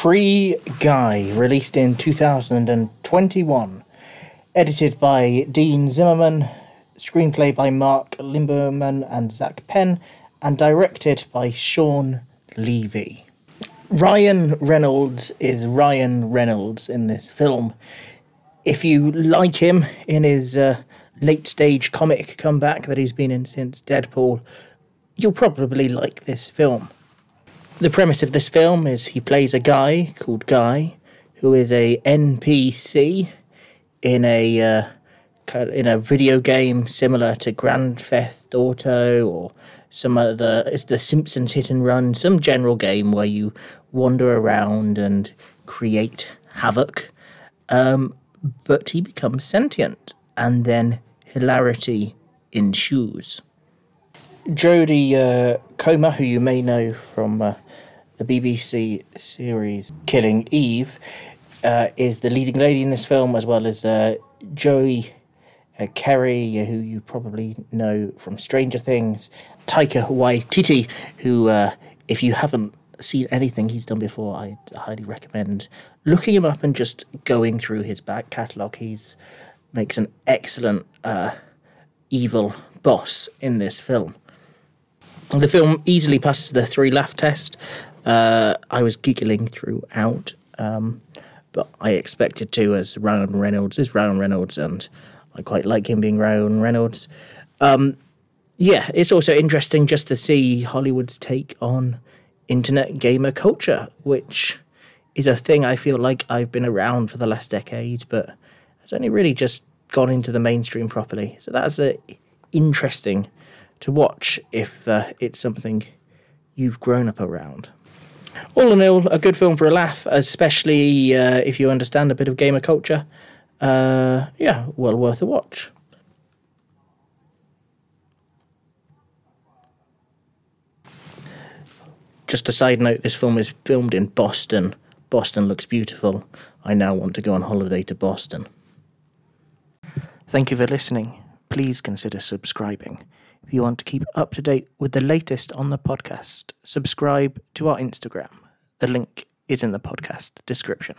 Free Guy, released in 2021. Edited by Dean Zimmerman, screenplay by Mark Lieberman and Zak Penn, and directed by Shawn Levy. Ryan Reynolds is Ryan Reynolds in this film. If you like him in his uh, late stage comic comeback that he's been in since Deadpool, you'll probably like this film. The premise of this film is he plays a guy called Guy who is a NPC in a uh, in a video game similar to Grand Theft Auto or some other it's the Simpsons Hit and Run, some general game where you wander around and create havoc. Um, but he becomes sentient, and then hilarity ensues. Jodie uh, Comer, who you may know from uh, the BBC series Killing Eve, uh, is the leading lady in this film, as well as uh, Joey uh, Keery, who you probably know from Stranger Things, Taika Waititi, who, uh, if you haven't seen anything he's done before, I highly recommend looking him up and just going through his back catalogue. He's makes an excellent uh, evil boss in this film. The film easily passes the three laugh test. Uh, I was giggling throughout, um, but I expected to, as Ryan Reynolds is Ryan Reynolds, and I quite like him being Ryan Reynolds. Um, yeah, it's also interesting just to see Hollywood's take on internet gamer culture, which is a thing I feel like I've been around for the last decade, but has only really just gone into the mainstream properly. So that's a, interesting to watch if uh, it's something you've grown up around. All in all, a good film for a laugh, especially uh, if you understand a bit of gamer culture. Uh, yeah, well worth a watch. Just a side note this film is filmed in Boston. Boston looks beautiful. I now want to go on holiday to Boston. Thank you for listening. Please consider subscribing. If you want to keep up to date with the latest on the podcast, subscribe to our Instagram. The link is in the podcast description.